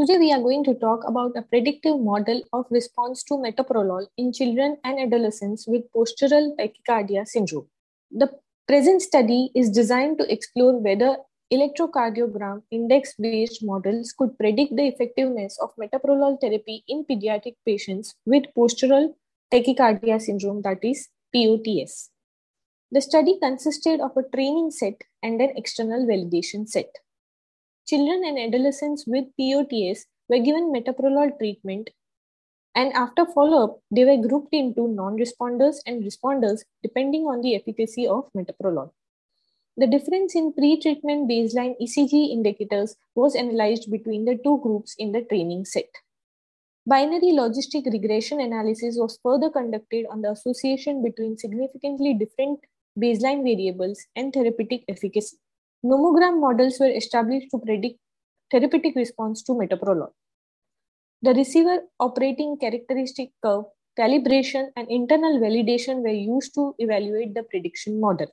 Today we are going to talk about a predictive model of response to metoprolol in children and adolescents with postural tachycardia syndrome. The present study is designed to explore whether electrocardiogram index based models could predict the effectiveness of metoprolol therapy in pediatric patients with postural tachycardia syndrome, that is POTS. The study consisted of a training set and an external validation set. Children and adolescents with POTS were given metoprolol treatment, and after follow up, they were grouped into non responders and responders depending on the efficacy of metoprolol. The difference in pre treatment baseline ECG indicators was analyzed between the two groups in the training set. Binary logistic regression analysis was further conducted on the association between significantly different baseline variables and therapeutic efficacy. Nomogram models were established to predict therapeutic response to metoprolol. The receiver operating characteristic curve, calibration, and internal validation were used to evaluate the prediction model.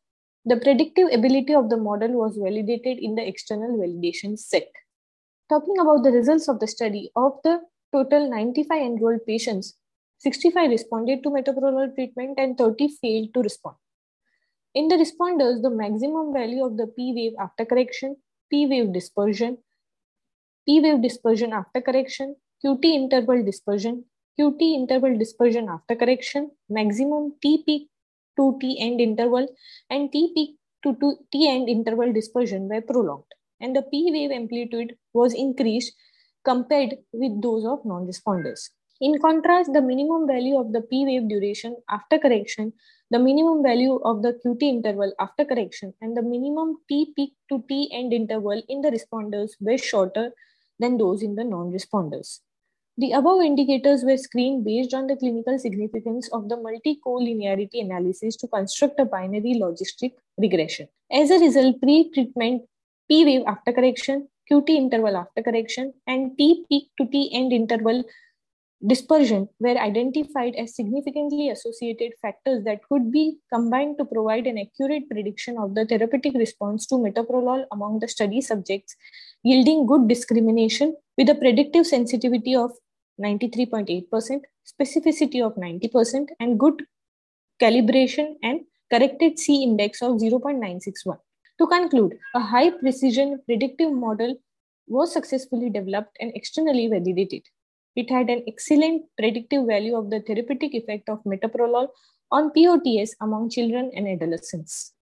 The predictive ability of the model was validated in the external validation set. Talking about the results of the study, of the total 95 enrolled patients, 65 responded to metoprolol treatment and 30 failed to respond. In the responders, the maximum value of the P wave after correction, P wave dispersion, P wave dispersion after correction, QT interval dispersion, QT interval dispersion after correction, maximum T peak to T end interval, and T peak to T end interval dispersion were prolonged, and the P wave amplitude was increased compared with those of non responders. In contrast, the minimum value of the P wave duration after correction the minimum value of the QT interval after correction and the minimum T peak to T end interval in the responders were shorter than those in the non-responders. The above indicators were screened based on the clinical significance of the multi-collinearity analysis to construct a binary logistic regression. As a result, pre-treatment P wave after correction, QT interval after correction, and T peak to T end interval dispersion were identified as significantly associated factors that could be combined to provide an accurate prediction of the therapeutic response to metoprolol among the study subjects, yielding good discrimination with a predictive sensitivity of 93.8%, specificity of 90%, and good calibration and corrected C index of 0.961. To conclude, a high precision predictive model was successfully developed and externally validated. It had an excellent predictive value of the therapeutic effect of metoprolol on POTS among children and adolescents.